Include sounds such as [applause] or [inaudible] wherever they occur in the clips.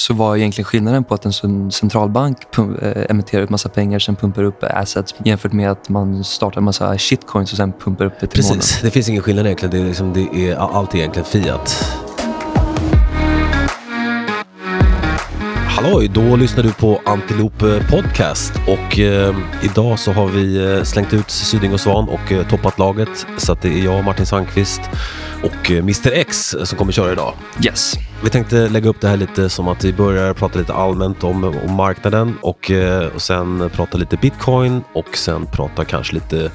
så var egentligen skillnaden på att en centralbank eh, emitterar ut massa pengar sen pumpar upp assets jämfört med att man startar en massa shitcoins och sen pumpar upp det till Precis, månen. det finns ingen skillnad egentligen. Det är, liksom, det är allt är egentligen fiat. Halloj, då lyssnar du på Antilope Podcast och eh, idag så har vi eh, slängt ut Syding och Svan och eh, toppat laget. Så att det är jag, Martin Sandqvist och eh, Mr X som kommer köra idag. Yes. Vi tänkte lägga upp det här lite som att vi börjar prata lite allmänt om, om marknaden och, eh, och sen prata lite bitcoin och sen prata kanske lite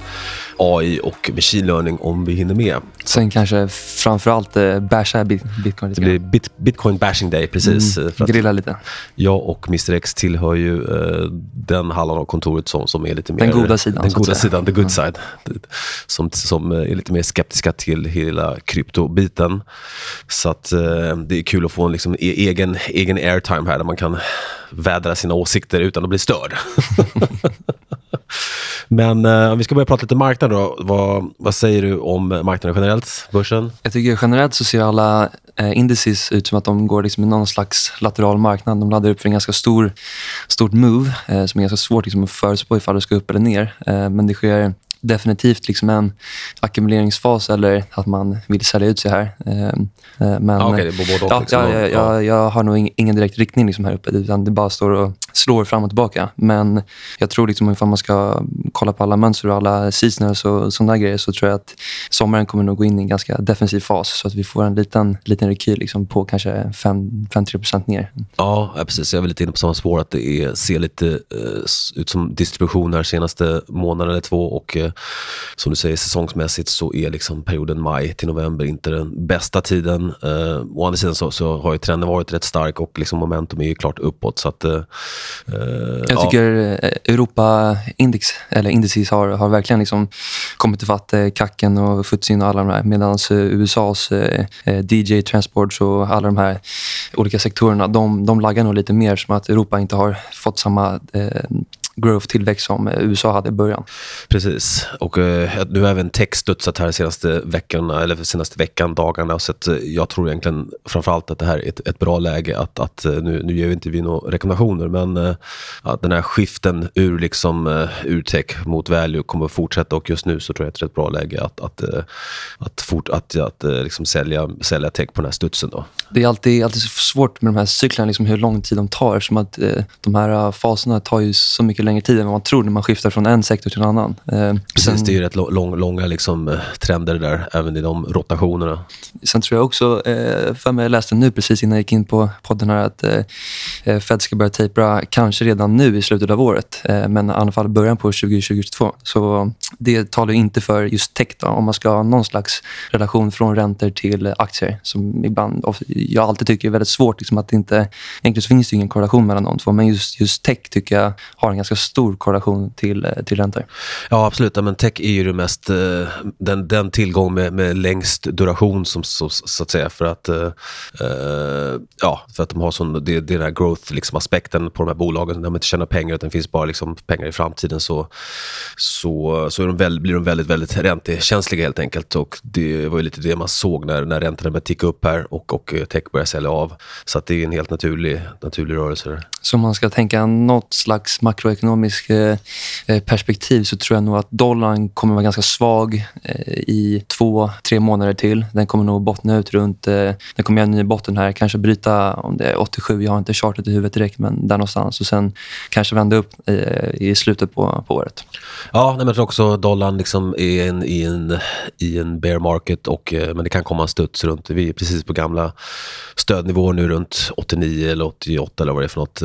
AI och machine learning om vi hinner med. Sen kanske framförallt eh, basha bit- bitcoin lite Det blir bit, bitcoin bashing day precis. Mm, grilla lite. jag och Mr X tillhör ju eh, den halvan av kontoret som, som är lite mer... goda sidan, Den goda sidan, the good side. Som, som eh, är lite mer skeptiska till hela kryptobiten. Så att eh, det är kul att få en liksom, e- egen, egen airtime här där man kan vädra sina åsikter utan att bli störd. [laughs] Men eh, om vi ska börja prata lite marknad då. Vad, vad säger du om marknaden generellt? Börsen? Jag tycker generellt så ser alla eh, indices ut som att de går liksom i någon slags lateral marknad. De laddar upp för en ganska stor stort move eh, som är ganska svårt liksom, att förutspå ifall det ska upp eller ner. Eh, men det sker definitivt liksom en ackumuleringsfas eller att man vill sälja ut sig här. Eh, eh, men, både och ja, liksom. ja, ja, Ja. jag, jag har nog ing- ingen direkt riktning liksom här uppe utan det bara står och slår fram och tillbaka. Men jag tror liksom ifall man ska kolla på alla mönster och alla seasonals och sådana grejer så tror jag att sommaren kommer nog gå in i en ganska defensiv fas så att vi får en liten, liten rekyl liksom på kanske 5-3% ner. Ja, precis. Jag är lite inne på samma spår. Att det är, ser lite eh, ut som distribution här senaste månaden eller två. Och eh, som du säger, säsongsmässigt så är liksom perioden maj till november inte den bästa tiden. Eh, å andra sidan så, så har ju trenden varit rätt stark och liksom momentum är ju klart uppåt. Så att, eh, eh, Jag ja. tycker eh, Europa-index, eller indices har, har verkligen liksom kommit ifatt eh, kacken och futsin och alla de här. Medan USAs eh, eh, DJ, Transports och alla de här olika sektorerna, de, de laggar nog lite mer som att Europa inte har fått samma eh, growth-tillväxt som USA hade i början. Precis. Och eh, nu har även tech studsat här senaste veckorna, eller senaste veckan, dagarna. Så att, eh, jag tror egentligen framförallt att det här är ett, ett bra läge att, att eh, nu, nu ger vi inte vi några rekommendationer, men eh, att den här skiften ur, liksom, eh, ur tech mot value kommer att fortsätta och just nu så tror jag att det är ett bra läge att, att, eh, att, fort, att, att eh, liksom sälja, sälja tech på den här studsen. Då. Det är alltid, alltid svårt med de här cyklerna, liksom hur lång tid de tar. Som att De här faserna tar ju så mycket längre tid än vad man tror när man skiftar från en sektor till en annan. Eh, Precis, sen- det är ju rätt lång, lång, långa liksom, eh, trender där, även i de rotationerna. Sen tror jag också, eh, för mig jag läste nu precis innan jag gick in på podden här att Fed ska börja tapera kanske redan nu i slutet av året, men i alla fall början på 2022. Så det talar ju inte för just tech då, om man ska ha någon slags relation från räntor till aktier som ibland, jag alltid tycker är väldigt svårt liksom att inte, egentligen finns det ingen korrelation mellan de två, men just, just tech tycker jag har en ganska stor korrelation till, eh, till räntor. Ja, absolut. Ja, men tech är ju mest, eh, den, den tillgång med, med längst duration som, så, så att säga för att, eh, eh, ja, för att de har sån, det, det den här growth-aspekten liksom, på de här bolagen. När de inte tjänar pengar utan det finns bara liksom, pengar i framtiden så, så, så är de väl, blir de väldigt, väldigt räntekänsliga helt enkelt. Och det var ju lite det man såg när, när räntorna började ticka upp här och, och tech började sälja av. Så det är en helt naturlig, naturlig rörelse. Så man ska tänka något slags makroekonomisk Eh, eh, perspektiv så tror jag nog att dollarn kommer vara ganska svag eh, i två, tre månader till. Den kommer nog bottna ut runt... Eh, den kommer göra en ny botten här, kanske bryta om det är 87. Jag har inte chartat i huvudet direkt, men där någonstans. Och sen kanske vända upp i slutet på, på året. Ja, nej, men jag tror också dollarn liksom är en, i, en, i en bear market, och, men det kan komma en studs runt, vi är precis på gamla stödnivåer nu runt 89 eller 88 eller vad det är för något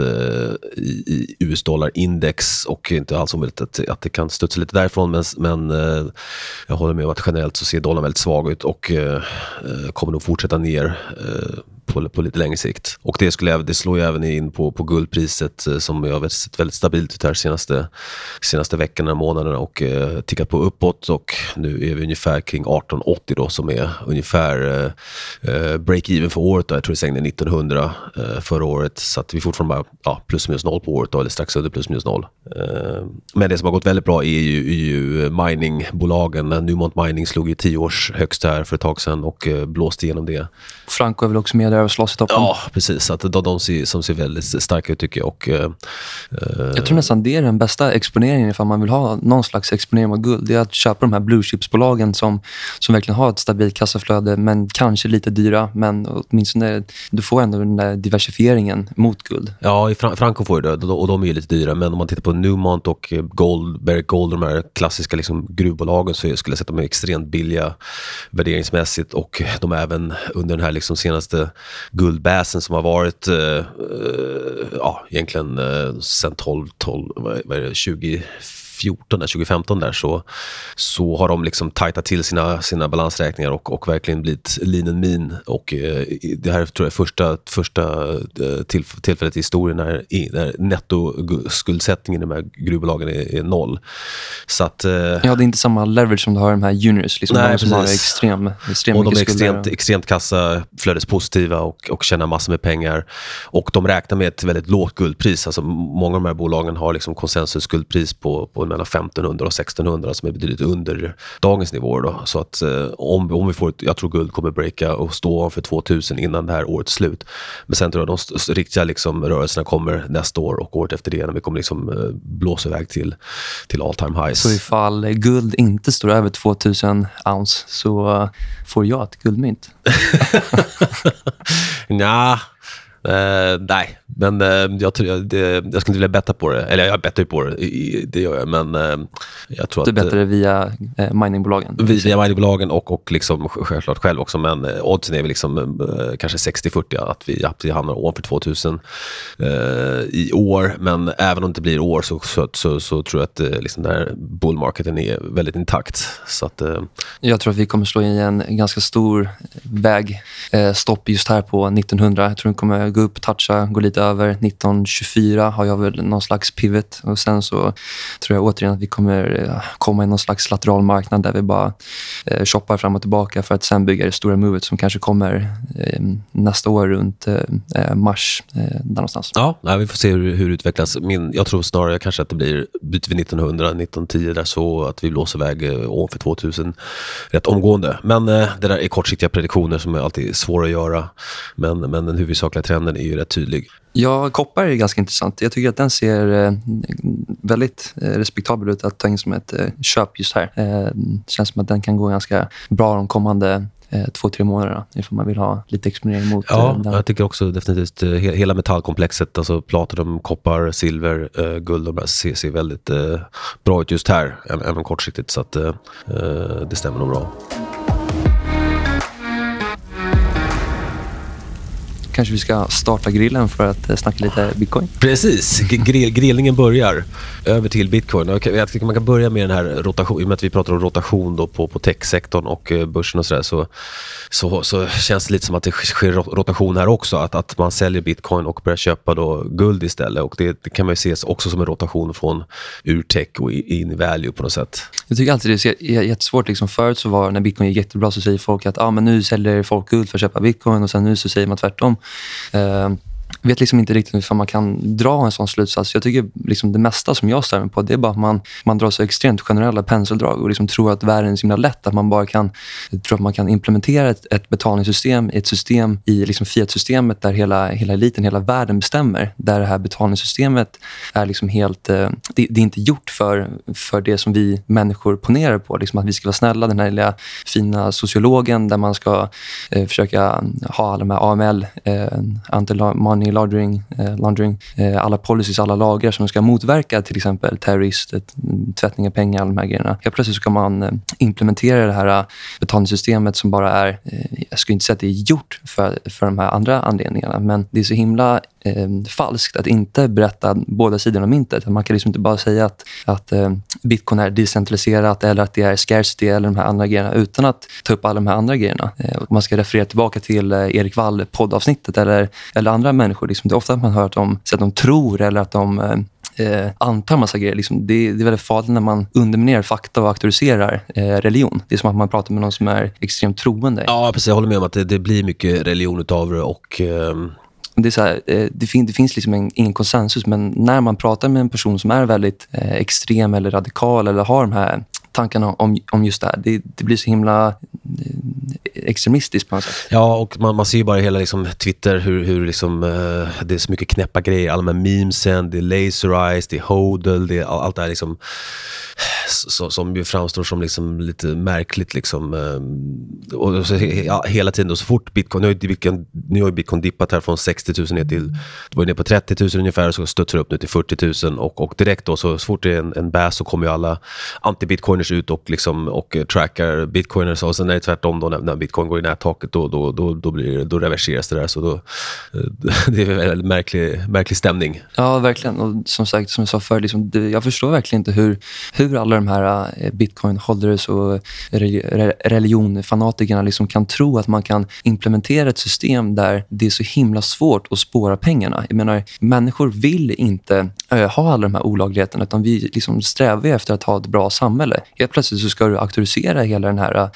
i, i US-dollar index och inte alls omöjligt att, att det kan studsa lite därifrån men, men eh, jag håller med om att generellt så ser dollarn väldigt svag ut och eh, eh kommer nog fortsätta ner eh, på, på lite längre sikt. Och det, skulle, det slår ju även in på, på guldpriset eh, som jag har sett väldigt stabilt ut här senaste, senaste veckorna och månaderna och eh, tickat på uppåt och nu är vi ungefär kring 1880 då som är ungefär eh, eh, break-even för året. Då. Jag tror det stängde 1900 eh, förra året så att vi fortfarande bara ja, plus minus noll på året då, eller strax under plus minus noll. Eh, men det som har gått väldigt bra är ju, är ju eh, miningbolagen. Newmont Mining slog ju 10 års högst här för ett tag sedan och eh, blåste igenom det. Franco är väl också med där och slåss i toppen. Ja, precis. Att de, de som ser väldigt starka ut tycker jag. Och, uh, jag tror nästan det är den bästa exponeringen ifall man vill ha någon slags exponering av guld. Det är att köpa de här blue chips-bolagen som, som verkligen har ett stabilt kassaflöde men kanske lite dyra. Men åtminstone, du får ändå den där diversifieringen mot guld. Ja, i Fran Franco får det och de är ju lite dyra. Men om man tittar på Newmont och Gold, Barrick Gold, de här klassiska liksom gruvbolagen så skulle jag säga att de är extremt billiga värderingsmässigt och de är även under den här liksom senaste guldbäsen som har varit eh, eh ja, egentligen eh, sen 12, 12 vad är det, 20 2014, 2015 där så, så har de liksom tajtat till sina, sina balansräkningar och, och verkligen blivit lean and mean. Och, eh, det här tror jag är första, första eh, till, tillfället i historien när, när nettoskuldsättningen i de här gruvbolagen är, är noll. Så att, eh, ja, det är inte samma leverage som du har i de här juniors. Liksom nej, de som har extrem, extrem och de är extremt, extremt kassaflödespositiva och, och tjänar massor med pengar. Och de räknar med ett väldigt lågt guldpris. Alltså, många av de här bolagen har liksom konsensusguldpris på, på mellan 1500 och 1600 som är betydligt under dagens nivåer. Då. Så att eh, om, om vi får ett, jag tror guld kommer breaka och stå för 2000 innan det här årets slut. Men sen tror jag de riktiga liksom, rörelserna kommer nästa år och året efter det när vi kommer liksom, eh, blåsa iväg till, till all time highs. Så ifall guld inte står över 2000 ounce så får jag ett guldmynt? [laughs] Nja, Uh, nej, men uh, jag, tror, det, jag skulle inte vilja betta på det. Eller jag bettar ju på det, det gör jag. Men uh, jag tror du bettar det via miningbolagen? Via miningbolagen och, och liksom, självklart själv också. Men oddsen är väl liksom, kanske 60-40 att vi, att vi hamnar ovanför 2000 i år. Men även om det blir år så, så, så, så tror jag att liksom, den här bullmarketen är väldigt intakt. Så att, jag tror att vi kommer slå i en ganska stor vägstopp just här på 1900. Jag tror den kommer gå upp, toucha, gå lite över. 1924 har jag väl någon slags pivot och sen så tror jag återigen att vi kommer eh, komma i någon slags lateral marknad där vi bara eh, shoppar fram och tillbaka för att sen bygga det stora movet som kanske kommer eh, nästa år runt eh, eh mars eh, där någonstans. Ja, vi får se hur, hur det utvecklas. Min, jag tror snarare kanske att det blir, byter vi 1900, 1910 där så att vi blåser iväg eh, ovanför 2000 rätt omgående. Men eh, det där är kortsiktiga prediktioner som är alltid svåra att göra. Men, men den huvudsakliga trenden trenden är ju rätt tydlig. Ja, koppar är ganska intressant. Jag tycker att den ser eh, väldigt eh, respektabel ut att ta in som ett eh, köp just här. Det känns som att den kan gå ganska bra de kommande två, tre månaderna ifall man vill ha lite exponering mot Ja, den. jag tycker också definitivt hela metallkomplexet, alltså platinum, koppar, silver, guld, de ser, ser väldigt bra ut just här, även kortsiktigt. Så att, det stämmer nog bra. Kanske vi ska starta grillen för att eh, snacka lite bitcoin. Precis, Grill, grillningen börjar. Över till bitcoin. Jag tycker man kan börja med den här rotationen, i och med att vi pratar om rotation då på, på techsektorn och eh, börsen och sådär så, så, så känns det lite som att det sker rotation här också. Att, att man säljer bitcoin och börjar köpa då guld istället. Och det, det kan man ju se också som en rotation från ur tech och in i value på något sätt. Jag tycker alltid det är jättesvårt. Liksom förut så var när bitcoin gick jättebra så säger folk att ah, men nu säljer folk guld för att köpa bitcoin och sen nu så säger man tvärtom. Uh, vet liksom inte riktigt om man kan dra en sån slutsats. Jag tycker liksom det mesta som jag stämmer på det är bara att man, man drar så extremt generella penseldrag och liksom tror att världen är så himla lätt. Att man bara kan, tror att man kan implementera ett, ett betalningssystem, ett system i liksom Fiat-systemet där hela, hela eliten, hela världen bestämmer. Där det här betalningssystemet är liksom helt... Eh, det, det, är inte gjort för, för det som vi människor ponerar på. Liksom att vi ska vara snälla, den här lilla fina sociologen där man ska eh, försöka ha alla de här AML, eh, money laundering, eh, laundering eh, alla policies, alla lagar som ska motverka till exempel terrorist, mm, tvättning av pengar, alla de här grejerna. Helt plötsligt så kan man eh, implementera det här eh, betalningssystemet som bara är, eh, jag skulle inte säga att det är gjort för, för de här andra anledningarna, men det är så himla eh, falskt att inte berätta båda sidorna av myntet. Man kan liksom inte bara säga att, att eh, bitcoin är decentraliserat eller att det är scarcity eller de här andra grejerna utan att ta upp alla de här andra grejerna. Eh, man ska referera tillbaka till eh, Erik Wall poddavsnittet eller, eller andra människor. Liksom. Det är ofta att man hör att de, att de tror eller att de eh, eh, antar massa grejer. Liksom, det, det, är väldigt farligt när man underminerar fakta och auktoriserar eh, religion. Det är som att man pratar med någon som är extremt troende. Ja, precis. Jag håller med om att det, det blir mycket religion utav det. Och, eh det, är så här, eh, det, fin det finns liksom en, ingen konsensus, men när man pratar med en person som är väldigt eh, extrem eller radikal eller har de här tankarna om, om just det här. Det, det, blir så himla extremistiskt på något sätt. Ja, och man, man ser ju bara hela liksom, Twitter hur, hur liksom, uh, det är så mycket knäppa grejer. Alla de här memesen, det är laser eyes, det är hodel, det är allt det här liksom, så, som ju framstår som liksom lite märkligt. Liksom, uh, och så, ja, hela tiden, och så fort bitcoin, nu har ju bitcoin, nu har bitcoin dippat här från 60 000 ner till, det var ner på 30 000 ungefär, och så studsar det upp nu till 40 000 och, och direkt då, så, så fort det är en, en bass så kommer ju alla anti-bitcoiners ut och, liksom, och eh, trackar bitcoiners och sen är det tvärtom då när, när bitcoin går i nättaket då, då, då, då, blir, då reverseras det där. Så då, eh, [laughs] det är en väldigt märklig, märklig stämning. Ja, verkligen. Och som sagt, som jag sa förr, liksom, jag förstår verkligen inte hur, hur alla de här eh, bitcoin-holders och religionfanatikerna liksom kan tro att man kan implementera ett system där det är så himla svårt att spåra pengarna. Jag menar, människor vill inte eh, ha alla de här olagligheterna utan vi liksom strävar efter att ha ett bra samhälle. Helt plötsligt så ska du auktorisera hela den här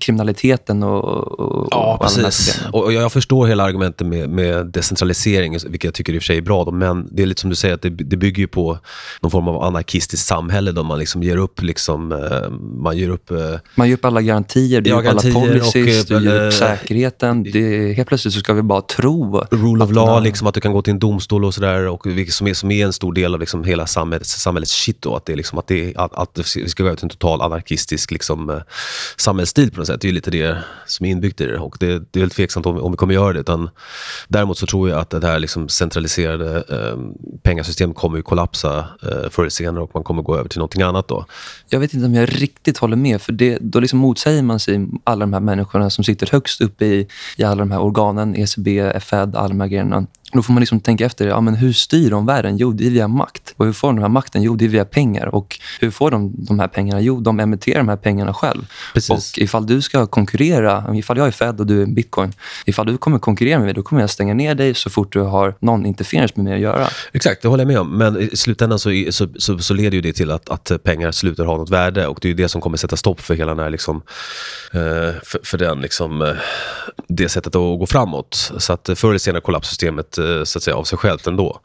kriminaliteten och, och, ja, och precis. Och jag förstår hela argumentet med, med decentralisering, vilket jag tycker i och för sig är bra. Då, men det är lite som du säger, att det, det bygger på någon form av anarkistiskt samhälle där man liksom ger upp... Liksom, eh, man, ger upp eh, man ger upp alla garantier, du ja, ger upp alla policies, och, du ger upp säkerheten. Det, helt plötsligt så ska vi bara tro... Rule of law, liksom, att du kan gå till en domstol och sådär. Som är, som är en stor del av liksom hela samhällets, samhällets shit. Då, att, det, liksom, att, det, att, att vi ska gå ut en total anarkistisk liksom, samhällsstil på något sätt. Det är lite det som är inbyggt i det. Och det, det är väldigt tveksamt om, om vi kommer göra det. Utan, däremot så tror jag att det här liksom centraliserade eh, pengasystemet kommer att kollapsa eh, förr eller senare och man kommer gå över till någonting annat då. Jag vet inte om jag riktigt håller med. För det, Då liksom motsäger man sig alla de här människorna som sitter högst upp i, i alla de här organen, ECB, Fed, alla de här grejerna. Då får man liksom tänka efter, ja, men hur styr de världen? Jo, det är via makt. Och hur får de den här makten? Jo, det är via pengar. Och hur får de de här pengarna? Jo, de emitterar de här pengarna själv. Precis. Och ifall du ska konkurrera, ifall jag är Fed och du är bitcoin, ifall du kommer konkurrera med mig, då kommer jag stänga ner dig så fort du har någon interference med mig att göra. Exakt, det håller jag med om. Men i slutändan så, så, så, så leder ju det till att, att pengar slutar ha något värde och det är det som kommer sätta stopp för hela den här, liksom, eh, för, för den, liksom, eh, det sättet att gå framåt. Så att förr eller senare kollapssystemet Eh, Eh, så att säga, av sig självt ändå.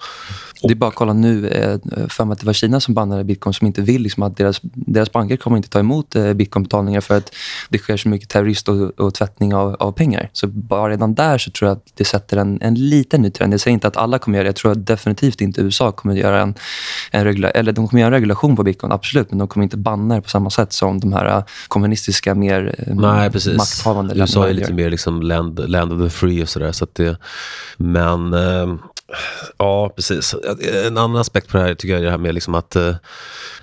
Det är bara att kolla nu. Eh, för att det var Kina som bannade bitcoin som inte vill liksom att deras, deras banker kommer inte ta emot eh, bitcoinbetalningar för att det sker så mycket terrorist och, och tvättning av, av, pengar. Så bara redan där så tror jag att det sätter en, en liten ny trend. Jag säger inte att alla kommer göra det. Jag tror definitivt inte USA kommer göra en, en regula eller de kommer göra en regulation på bitcoin, absolut. Men de kommer inte banna det på samma sätt som de här kommunistiska, mer Nej, precis. makthavande länderna USA är lite mer liksom land, land of the free och sådär. Så men Ehm, ja, precis. Eh, en annan aspekt på det här tycker jag är det här med liksom att uh,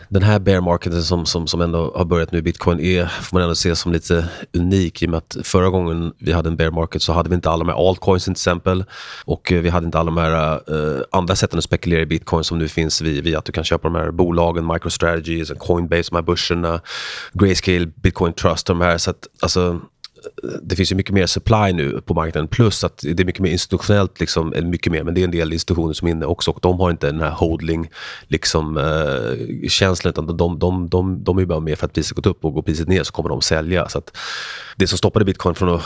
den här bear marketen som, som, som ändå har börjat nu i bitcoin är, får man ändå se som lite unik i och med att förra gången vi hade en bear market så hade vi inte alla de här altcoins till exempel och eh, vi hade inte alla de här uh, andra sätten att spekulera i bitcoin som nu finns via, via att du kan köpa de här bolagen, microstrategies, Coinbase, de här börserna, Grayscale, Bitcoin Trust, de här. Så att, alltså, det finns ju mycket mer supply nu på marknaden. Plus att det är mycket mer institutionellt, liksom, mycket mer, men det är en del institutioner som är inne också och de har inte den här holding liksom, eh, känslan utan de, de, de, de, är bara med för att priset gått upp och går priset ner så kommer de sälja. Så att det som stoppade bitcoin från att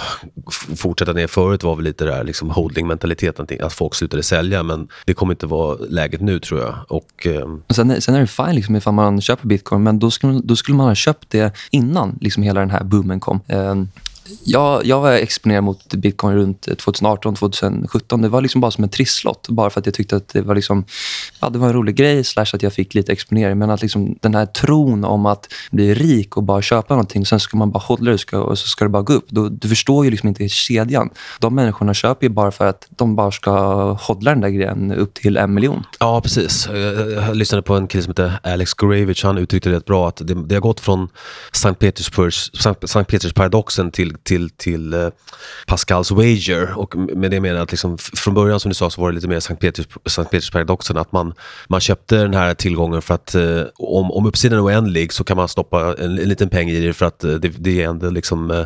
fortsätta ner förut var väl lite där liksom holding-mentaliteten, att folk slutade sälja men det kommer inte vara läget nu tror jag. Och, eh... sen, sen är det fine liksom, ifall man köper bitcoin men då skulle, då skulle man ha köpt det innan liksom, hela den här boomen kom. Eh, jag, jag var exponerad mot bitcoin runt 2018-2017. Det var liksom bara som en trisslott. Bara för att jag tyckte att det var, liksom, ja, det var en rolig grej slash att jag fick lite exponering. Men att liksom, den här tron om att bli rik och bara köpa någonting sen ska man bara hålla det och så ska det bara gå upp. Då, du förstår ju liksom inte kedjan. De människorna köper ju bara för att de bara ska hålla den där grejen upp till en miljon. Ja, precis. Jag, lyssnade på en kille som heter Alex Gravich. Han uttryckte det rätt bra. att Det, det har gått från Sankt Petersburgs, Sankt, Sankt Peters paradoxen till till, till uh, Pascals wager. Och med det menar jag att liksom, från början som du sa så var det lite mer Sankt, Peters, Sankt Petersparadoxen. Att man, man köpte den här tillgången för att eh, om, om uppsidan är oändlig så kan man stoppa en, en liten peng i det för att eh, det, det, är ändå liksom, eh,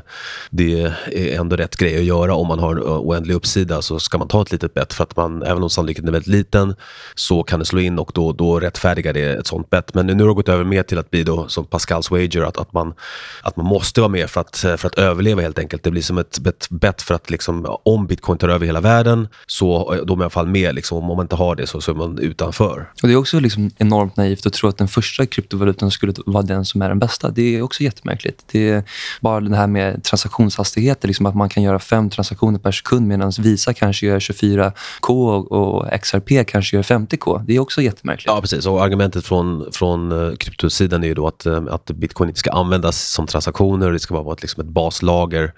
det är ändå rätt grej att göra. Om man har en eh, oändlig uppsida så ska man ta ett litet bett för att man, även om sannolikheten är väldigt liten så kan det slå in och då, då rättfärdigar det ett sånt bett. Men nu har det gått över mer till att bli då som Pascals wager, att, att, man, att man måste vara med för att, för att överleva helt enkelt. Det blir som ett bett för att liksom, om bitcoin tar över hela världen så eh, då är man i alla fall med. Liksom. Om man inte har det så, så är man utan, utanför. Och Det är också liksom enormt naivt att tro att den första kryptovalutan skulle vara den som är den bästa. Det är också jättemärkligt. Det är bara det här med transaktionshastigheter, liksom att man kan göra fem transaktioner per sekund medan Visa kanske gör 24K och XRP kanske gör 50K. Det är också jättemärkligt. Ja, precis. Och argumentet från, från uh, kryptosidan är ju då att, uh, att bitcoin inte ska användas som transaktioner. Det ska bara vara ett, liksom ett baslager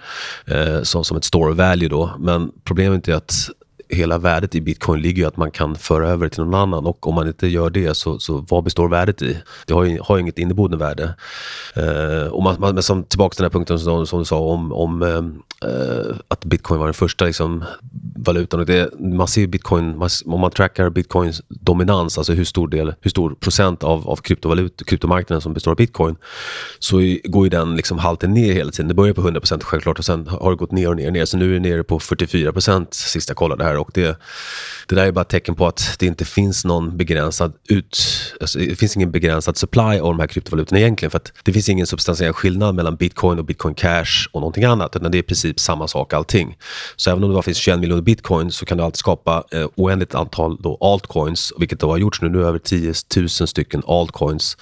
uh, som, som ett store value. Då. Men problemet är att hela värdet i bitcoin ligger ju att man kan föra över det till någon annan och om man inte gör det så, så vad består värdet i? Det har ju, har ju inget inneboende värde. Eh, och man, man, men som, tillbaka till den här punkten som, som du sa om, om eh, att bitcoin var den första liksom, valutan. Och det, man ser bitcoin, man, om man trackar bitcoins dominans, alltså hur stor, del, hur stor procent av, av kryptovalut, kryptomarknaden som består av bitcoin, så går ju den liksom halten ner hela tiden. Det börjar på 100% självklart och sen har det gått ner och ner och ner. Så nu är det nere på 44% sist jag kollade här. Och det, det där är bara ett tecken på att det inte finns någon begränsad ut... Alltså det finns ingen begränsad supply av de här kryptovalutorna egentligen. För att det finns ingen substantiell skillnad mellan bitcoin och bitcoin cash och någonting annat. Utan det är i princip samma sak allting. Så även om det bara finns 21 miljoner bitcoin så kan du alltid skapa eh, oändligt antal då altcoins, vilket då har gjorts nu. Nu över 10 000 stycken altcoins.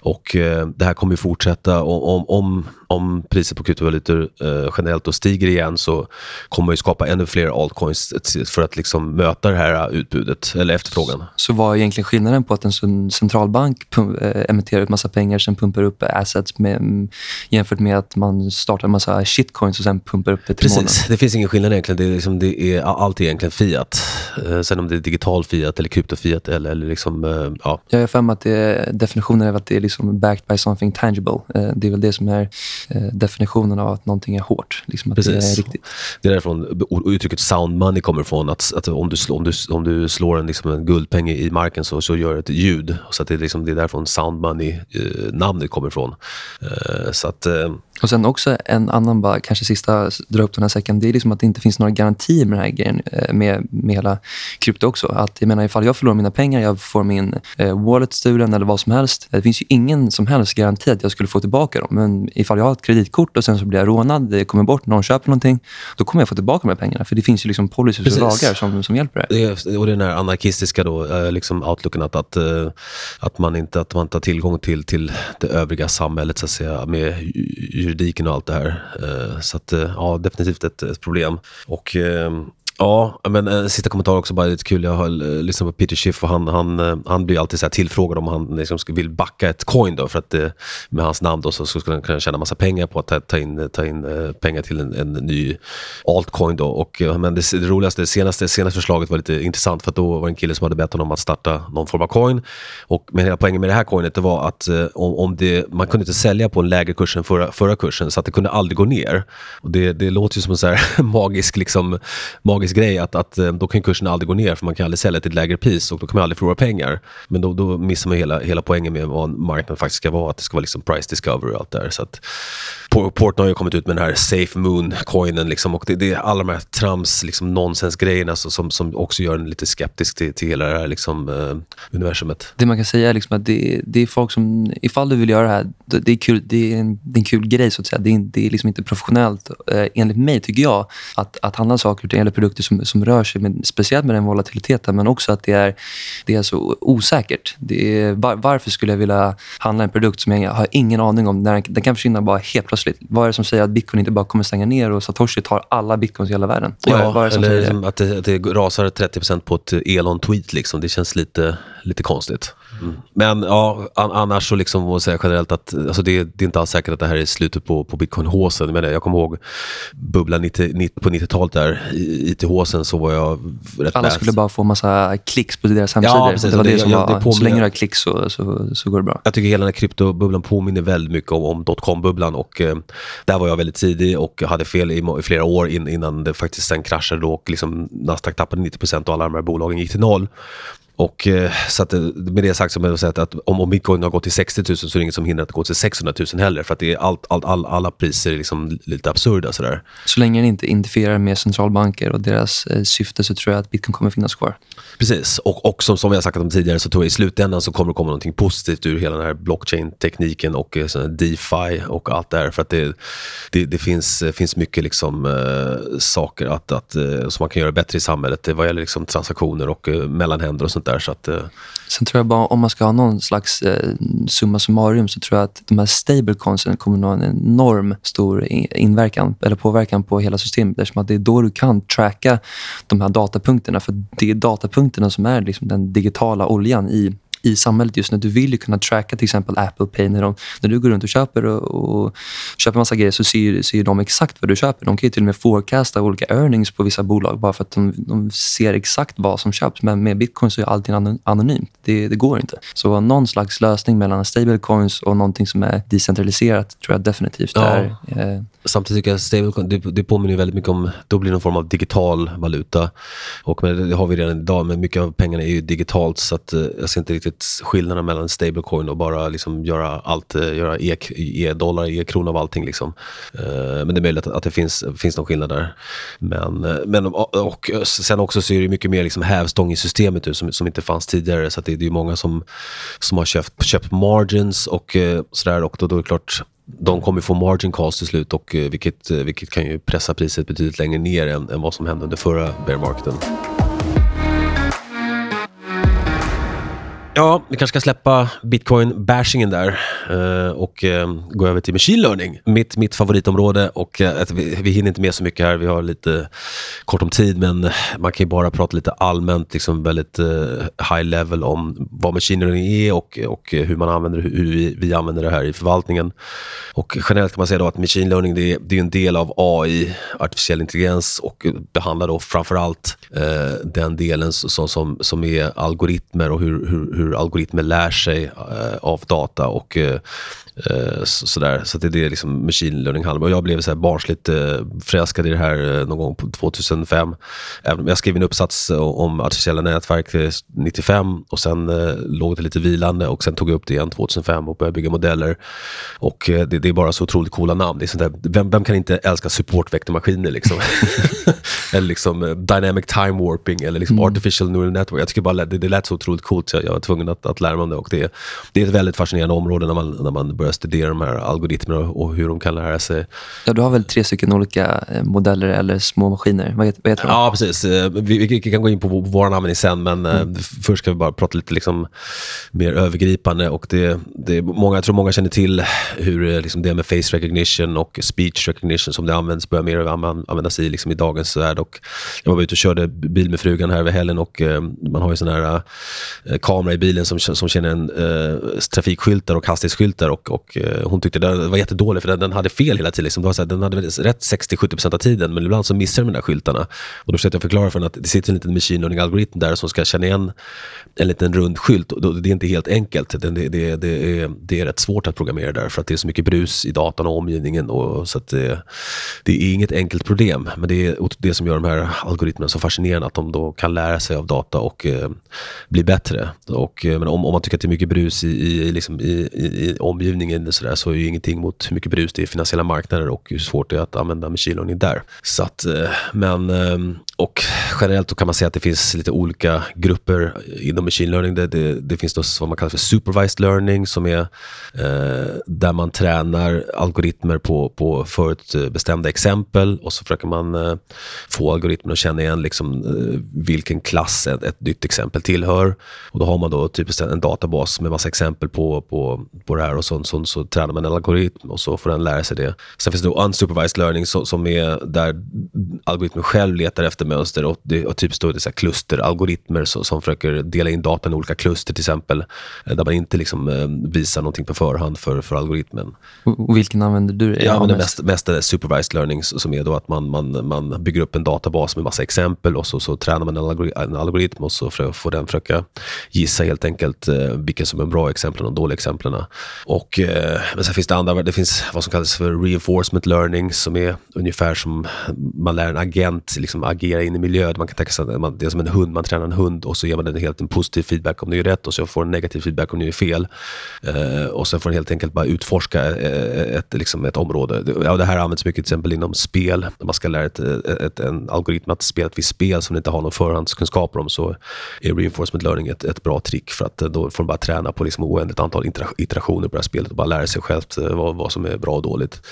Och eh, det här kommer ju fortsätta. Och, om, om, om priset på kryptovalutor eh, generellt då stiger igen så kommer vi skapa ännu fler altcoins för att liksom möta det här utbudet eller efterfrågan. Så vad är egentligen skillnaden på att en centralbank eh, emitterar ut massa pengar sen pumpar upp assets med, jämfört med att man startar en massa shitcoins och sen pumpar upp det till Precis, månen? det finns ingen skillnad egentligen. Det är, liksom, det är allt är egentligen fiat. Eh, sen om det är digital fiat eller kryptofiat eller, eller liksom, eh, ja. Jag har för mig att det, definitionen är att det är liksom backed by something tangible. Det är väl det som är definitionen av att någonting är hårt. Liksom att Precis. det är riktigt. Det är därifrån uttrycket sound money kommer ifrån. Att, att om, du, om, du, om du slår en, liksom en guldpeng i marken så, så gör det ett ljud. Så att det, är liksom, det är därifrån sound money-namnet eh, kommer ifrån. Eh, så att, eh, och sen också en annan, bara, kanske sista, dra upp den här säcken. Det är liksom att det inte finns några garantier med den här grejen, eh, med, med hela krypto också. Att, jag menar, ifall jag förlorar mina pengar, jag får min eh, wallet stulen eller vad som helst. Det finns ju ingen som helst garanti att jag skulle få tillbaka dem. Men ifall jag har ett kreditkort och sen så blir jag rånad, det kommer bort, någon köper någonting, då kommer jag få tillbaka de här pengarna. För det finns ju liksom policies och lagar som, som hjälper det. är, och den här anarkistiska då, eh, liksom outlooken att, att, eh, att, man inte, att man inte har tillgång till, till det övriga samhället så att säga, med juridiken och allt det här. Eh, så att, eh, ja, definitivt ett, ett problem. Och ehm, Ja, men en sista kommentar också, bara lite kul. Jag har eh, lyssnat på Peter Schiff och han, han, eh, han blir alltid så tillfrågad om han liksom vill backa ett coin då, för att det, med hans namn då så, skulle han kunna tjäna massa pengar på att ta, ta in, ta in pengar till en, en ny altcoin då. Och, men det, det roligaste, det senaste, senaste förslaget var lite intressant för att då var det en kille som hade bett honom att starta någon form av coin. Och, men hela poängen med det här coinet det var att om, om det, man kunde inte sälja på en lägre kurs än förra, förra kursen så att det kunde aldrig gå ner. Och det, det låter ju som en så här [laughs] magisk, liksom, magisk magisk grej att, att eh, då kan kursen aldrig gå ner för man kan aldrig sälja till ett lägre pris och då kan man aldrig förlora pengar. Men då, då missar man hela, hela poängen med vad en marknad faktiskt ska vara, att det ska vara liksom price discovery och allt det där. Så att, Portnoy har ju kommit ut med den här Safe Moon-coinen liksom, och det, det, är alla de här trams, liksom, nonsensgrejerna som, som också gör en lite skeptisk till, till hela det här liksom, eh, universumet. Det man kan säga är liksom att det, det, är folk som, ifall du vill göra det här, det är, kul, det är, en, det är en kul grej så att säga. Det är, det är liksom inte professionellt. eh, enligt mig tycker jag att, att handla saker eller produkter som, som rör sig, med, speciellt med den volatiliteten, men också att det är, det är så osäkert. Det är, var, varför skulle jag vilja handla en produkt som jag har ingen aning om? Den, den kan försvinna bara helt plötsligt. Vad är det som säger att bitcoin inte bara kommer stänga ner och Satoshi tar alla bitcoins i hela världen? Vad, ja, vad är det som eller säger det? Att, det, att det rasar 30% på ett Elon-tweet. Liksom. Det känns lite, lite konstigt. Mm. Men ja, annars så liksom att säga generellt att alltså det, det, är inte alls säkert att det här är slutet på, på bitcoin-håsen. Men jag kommer ihåg bubblan 90, 90, på 90-talet där, i IT-håsen så var jag rätt Alla skulle bara få massa klicks på deras hemsidor. Ja, precis, det var det, det som var, det så länge du har klicks så, så, så, går det bra. Jag tycker hela den här kryptobubblan påminner väldigt mycket om, om dotcom-bubblan och eh, där var jag väldigt tidig och hade fel i, i flera år in, innan det faktiskt sen kraschade och liksom Nasdaq tappade 90% och alla de här bolagen gick till noll. Och eh, så att, eh, med det sagt så vill jag säga att om, om bitcoin har gått till 60 000 så är det inget som hindrar att det går till 600 000 heller. För att det är allt, allt, all, alla priser är liksom lite absurda. Sådär. Så länge det inte interfererar med centralbanker och deras eh, syfte så tror jag att bitcoin kommer finnas kvar. Precis, och, och som, som vi har sagt om tidigare så tror jag i slutändan så kommer det komma något positivt ur hela den här blockchain-tekniken och eh, DeFi och allt det här. För att det, det, det finns, finns mycket liksom, eh, saker att, att, som man kan göra bättre i samhället vad gäller liksom transaktioner och mellanhänder och sånt där. Så att, eh, Sen tror jag bara om man ska ha någon slags eh, summa summarum så tror jag att de här stablecoinsen kommer att ha en enorm stor inverkan eller påverkan på hela systemet eftersom att det är då du kan tracka de här datapunkterna. För det är datapunkterna som är liksom den digitala oljan i i samhället just nu. Du vill ju kunna tracka till exempel Apple Pay. När, de, när du går runt och köper och, och köper massa grejer så ser, ser de exakt vad du köper. De kan ju till och med forecasta olika earnings på vissa bolag bara för att de, de ser exakt vad som köps. Men med bitcoin så är allting anonymt. Det, det går inte. Så någon slags lösning mellan stablecoins och någonting som är decentraliserat tror jag definitivt ja. är eh, Samtidigt tycker jag stablecoin, det, det påminner väldigt mycket om, då blir det någon form av digital valuta. Och men, det har vi redan idag, men mycket av pengarna är ju digitalt så att, eh, jag ser inte riktigt skillnaden mellan stablecoin och bara liksom göra allt, eh, göra e-dollar, e e-krona e av allting. Liksom. Eh, men det är möjligt att, det finns, finns någon skillnad där. Men, eh, men och, sen också så är det mycket mer liksom hävstång i systemet nu som, som inte fanns tidigare. Så det, det är många som, som har köpt, köpt margins och sådär. Och då, då är det klart de kommer få margin calls till slut och vilket, vilket kan ju pressa priset betydligt längre ner än, än vad som hände under förra bear marketen. Ja, vi kanske ska släppa bitcoin-bashingen där eh, och eh, gå över till machine learning. Mitt, mitt favoritområde och eh, vi, vi hinner inte med så mycket här. Vi har lite kort om tid, men man kan ju bara prata lite allmänt, liksom väldigt high level om vad machine learning är och, och hur man använder hur vi, vi använder det här i förvaltningen. Och generellt kan man säga då att machine learning det är, det är en del av AI, artificiell intelligens och behandlar då framförallt den delen som, som, som är algoritmer och hur, hur, hur algoritmer lär sig eh, av data och Eh, så, sådär. så det är det liksom machine learning handlar om. Och jag blev så här barnsligt eh, förälskad i det här eh, någon gång på 2005. Även, jag skrev en uppsats om artificiella nätverk 95 och sen låg det lite vilande och sen tog jag upp det igen 2005 och började bygga modeller. Och det, det är bara så otroligt coola namn. Det är sånt där, vem, vem kan inte älska supportvektormaskiner liksom? [laughs] eller liksom dynamic time warping eller liksom mm. artificial neural network. Jag tycker bara det, det lät så otroligt coolt så jag, jag var tvungen att, att lära mig om det. Och det, det är ett väldigt fascinerande område när man, när man börjar börja studera de här algoritmerna och hur de kan lära sig. Ja, du har väl tre stycken olika eh, modeller eller små maskiner? Vad heter, vad heter de? Ja, precis. Eh, vi, vi, kan gå in på vår användning sen, men eh, mm. först ska vi bara prata lite liksom mer övergripande. Och det, det, många, jag tror många känner till hur liksom det med face recognition och speech recognition som det används, börjar mer användas i, liksom i dagens värld. Och jag var ute och körde bil med frugan här över helgen och man har ju sån här kamera i bilen som, som känner en uh, trafikskyltar och hastighetsskyltar och, och eh, hon tyckte den var jättedålig för den, den hade fel hela tiden. Liksom. Det var så här, den hade rätt 60-70% av tiden men ibland så missar den de där skyltarna. Och då försökte jag förklara för henne att det sitter en liten machine learning-algoritm där som ska känna igen en liten rund skylt. Och det är inte helt enkelt. Det, det, det, det, är, det är rätt svårt att programmera där för att det är så mycket brus i datan och omgivningen. Och, så det, eh, det är inget enkelt problem. Men det är det som gör de här algoritmerna så fascinerande att de då kan lära sig av data och eh, bli bättre. Och, eh, men om, om man tycker att det är mycket brus i, i, liksom, i, i, i omgivningen omgivningen så, där, så är ju ingenting mot hur mycket brus det är i finansiella marknader och hur svårt det är att använda machine learning där. Så att, eh, men, ehm, och generellt då kan man säga att det finns lite olika grupper inom machine learning. Det, det, det finns då vad man kallar för supervised learning som är eh, där man tränar algoritmer på, på förutbestämda exempel och så försöker man eh, få algoritmen att känna igen liksom, eh, vilken klass ett, ett nytt exempel tillhör. Och då har man då typiskt en databas med massa exempel på, på, på det här och så, så, så tränar man en algoritm och så får den lära sig det. Sen finns det då unsupervised learning så, som är där algoritmen själv letar efter mönster och, och typiskt då är det så klusteralgoritmer så, som försöker dela in datan i olika kluster till exempel. Eh, där man inte liksom, eh, visar någonting på förhand för, för algoritmen. Och vilken använder du? Ja, men det mest, mest supervised learning som är då att man, man, man bygger upp en databas med massa exempel och så, så tränar man en, algoritm, en algoritm och så får den försöka gissa helt enkelt eh, vilka som är bra exempel och dåliga exemplen. Och, men sen finns det andra, det finns vad som kallas för reinforcement learning som är ungefär som man lär en agent liksom agera in i miljö. Man kan tänka sig att man, det är som en hund, man tränar en hund och så ger man den helt en positiv feedback om den gör rätt och så får den negativ feedback om den gör fel. Eh, och sen får den helt enkelt bara utforska eh, ett, liksom ett område. Ja, det här används mycket till exempel inom spel. När man ska lära ett, ett, en algoritm att spela ett visst spel som den inte har någon förhandskunskaper om så är reinforcement learning ett, ett bra trick för att eh, då får den bara träna på liksom oändligt antal iterationer på det här spelet och bara lära sig självt eh, vad, vad som är bra och dåligt.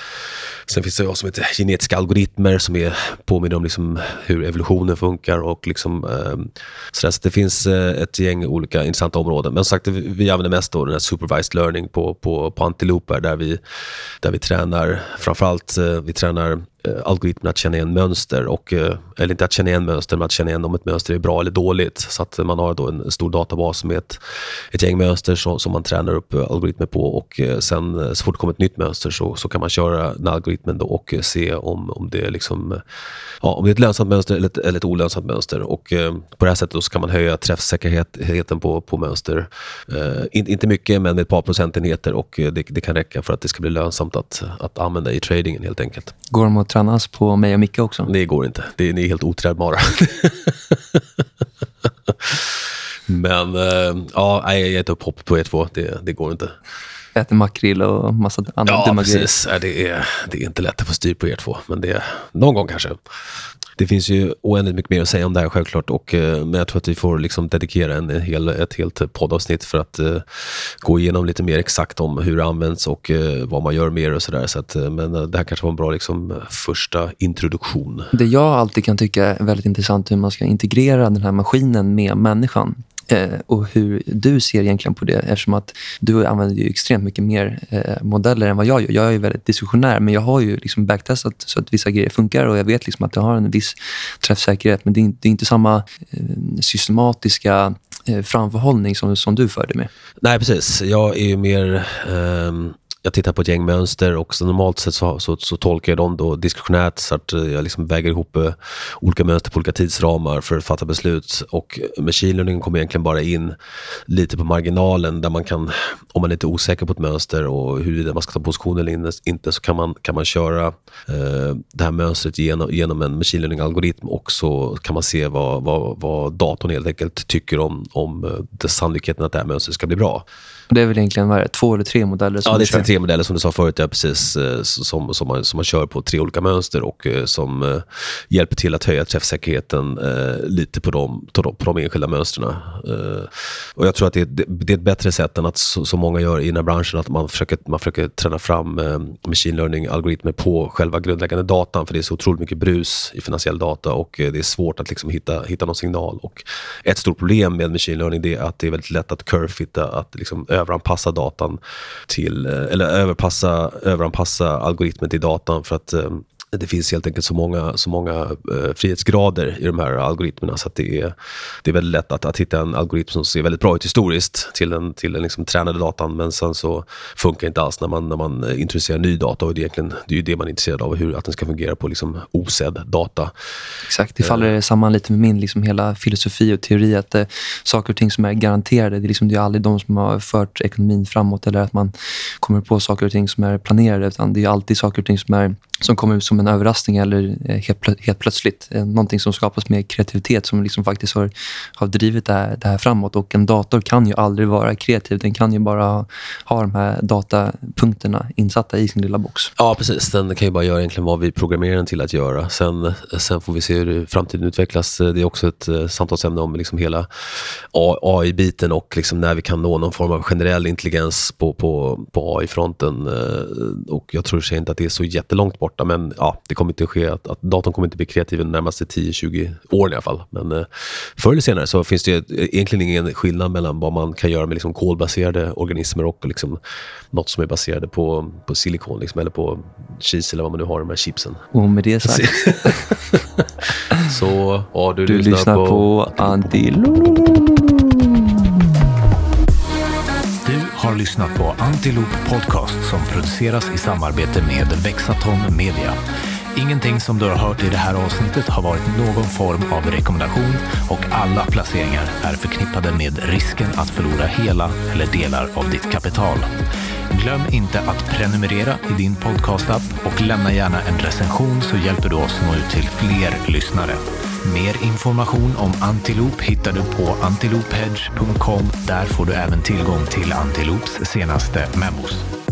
Sen finns det vad som heter genetiska algoritmer som är, påminner om liksom hur evolutionen funkar och liksom eh, så, det finns eh, ett gäng olika intressanta områden. Men som sagt, vi, använder mest då den här supervised learning på, på, på Antiloop där vi, där vi tränar framförallt, eh, vi tränar Eh, algoritmen att känna igen mönster. Och, eh, eller inte att känna igen mönster, men att känna igen om ett mönster är bra eller dåligt. Så att man har då en stor databas med ett, ett gäng mönster som, som man tränar upp eh, algoritmer på. Och sen så fort det kommer ett nytt mönster så, så kan man köra den algoritmen då och se om, om, det är liksom, ja, om det är ett lönsamt mönster eller ett, eller ett olönsamt mönster. Och på det här sättet så kan man höja träffsäkerheten på, på mönster. Uh, in, inte mycket, men med ett par procentenheter och det, det, kan räcka för att det ska bli lönsamt att, att använda i tradingen helt enkelt. Går de att tränas på mig och Micke också? Det går inte. Det är, ni är helt oträdbara. [laughs] Men äh, ja, jag ger ett upp hopp på E2. Det, det går inte. Äter makrill och massa andra ja, dumma precis. grejer. Ja, det, är, det är inte lätt att få styr på E2, men det är någon gång kanske. Det finns ju oändligt mycket mer att säga om det här självklart. Och, eh, men jag tror att vi får liksom dedikera en, hel, ett helt poddavsnitt för att uh, gå igenom lite mer exakt om hur det används och uh, vad man gör mer och sådär. Så att, uh, men det här kanske var en bra liksom, första introduktion. Det jag alltid kan tycka är väldigt intressant hur man ska integrera den här maskinen med människan. Eh, och hur du ser egentligen på det eftersom att du använder ju extremt mycket mer eh, modeller än vad jag gör. Jag är väldigt diskussionär men jag har ju liksom backtestat så att vissa grejer funkar och jag vet liksom att det har en viss träffsäkerhet men det är, det är inte samma eh, systematiska eh, framförhållning som, som du förde med. Nej, precis. Jag är ju mer... Um jag tittar på ett gäng mönster och så normalt sett så, så, så tolkar jag dem då diskretionärt så att eh, jag liksom väger ihop eh, olika mönster på olika tidsramar för att fatta beslut. Och machine learning kommer egentligen bara in lite på marginalen där man kan, om man är lite osäker på ett mönster och huruvida man ska ta position eller inte, så kan man, kan man köra eh, det här mönstret genom, genom en machine learning-algoritm och så kan man se vad, vad, vad datorn helt enkelt tycker om, om eh, det sannolikheten att det här mönstret ska bli bra. Det är väl egentligen vad är det, två eller tre modeller? Som ja, det är tre modeller som du sa förut, ja, precis, eh, som, som, man, som man kör på tre olika mönster och eh, som uh, hjälper till att höja träffsäkerheten lite på de, på de, enskilda mönstren. Och jag tror att det, det, det, är ett bättre sätt än att, så, som många gör i den här branschen, att man försöker, man försöker träna fram machine learning-algoritmer på själva grundläggande datan, för det är så otroligt mycket brus i finansiell data och det är svårt att liksom hitta, hitta någon signal. Och ett stort problem med machine learning är att det är väldigt lätt att curve-fitta, att liksom överanpassa datan till, eh, eller överpassa, överanpassa algoritmen till datan för att eh, det finns helt enkelt så många, så många eh, frihetsgrader i de här algoritmerna så att det är, det är väldigt lätt att, att hitta en algoritm som ser väldigt bra ut historiskt till den, till den liksom tränade datan men sen så funkar inte alls när man, när man introducerar ny data och det är, egentligen, det är ju det man är intresserad av, hur, att den ska fungera på liksom osedd data. Exakt, det faller uh, samman lite med min liksom hela filosofi och teori att eh, saker och ting som är garanterade, det är, liksom, det är aldrig de som har fört ekonomin framåt eller att man kommer på saker och ting som är planerade utan det är alltid saker och ting som är som kommer ut som en överraskning eller eh, helt, plö helt plötsligt. Eh, någonting som skapas med kreativitet som liksom faktiskt har, har drivit det här, det här framåt. Och en dator kan ju aldrig vara kreativ. Den kan ju bara ha de här datapunkterna insatta i sin lilla box. Ja, precis. Den kan ju bara göra egentligen vad vi programmerar den till att göra. Sen, sen får vi se hur framtiden utvecklas. Det är också ett eh, samtalsämne om liksom hela AI-biten och liksom när vi kan nå någon form av generell intelligens på, på, på AI-fronten. Och jag tror inte att det är så jättelångt bort borta. Men ja, det kommer inte ske att, att datorn kommer inte bli kreativ de närmaste 10-20 åren i alla fall. Men eh, förr eller senare så finns det egentligen ingen skillnad mellan vad man kan göra med liksom kolbaserade organismer och liksom något som är baserade på, på silikon liksom, eller på cheese eller vad man nu har de här chipsen. Och med det sagt. [laughs] så, ja, du, du lyssnar, lyssnar på, på har lyssnat på Antiloop Podcast som produceras i samarbete med Vexatom Media. Ingenting som du har hört i det här avsnittet har varit någon form av rekommendation och alla placeringar är förknippade med risken att förlora hela eller delar av ditt kapital. Glöm inte att prenumerera i din podcastapp och lämna gärna en recension så hjälper du oss nå ut till fler lyssnare. Mer information om Antiloop hittar du på antilophedge.com. Där får du även tillgång till Antiloops senaste memos.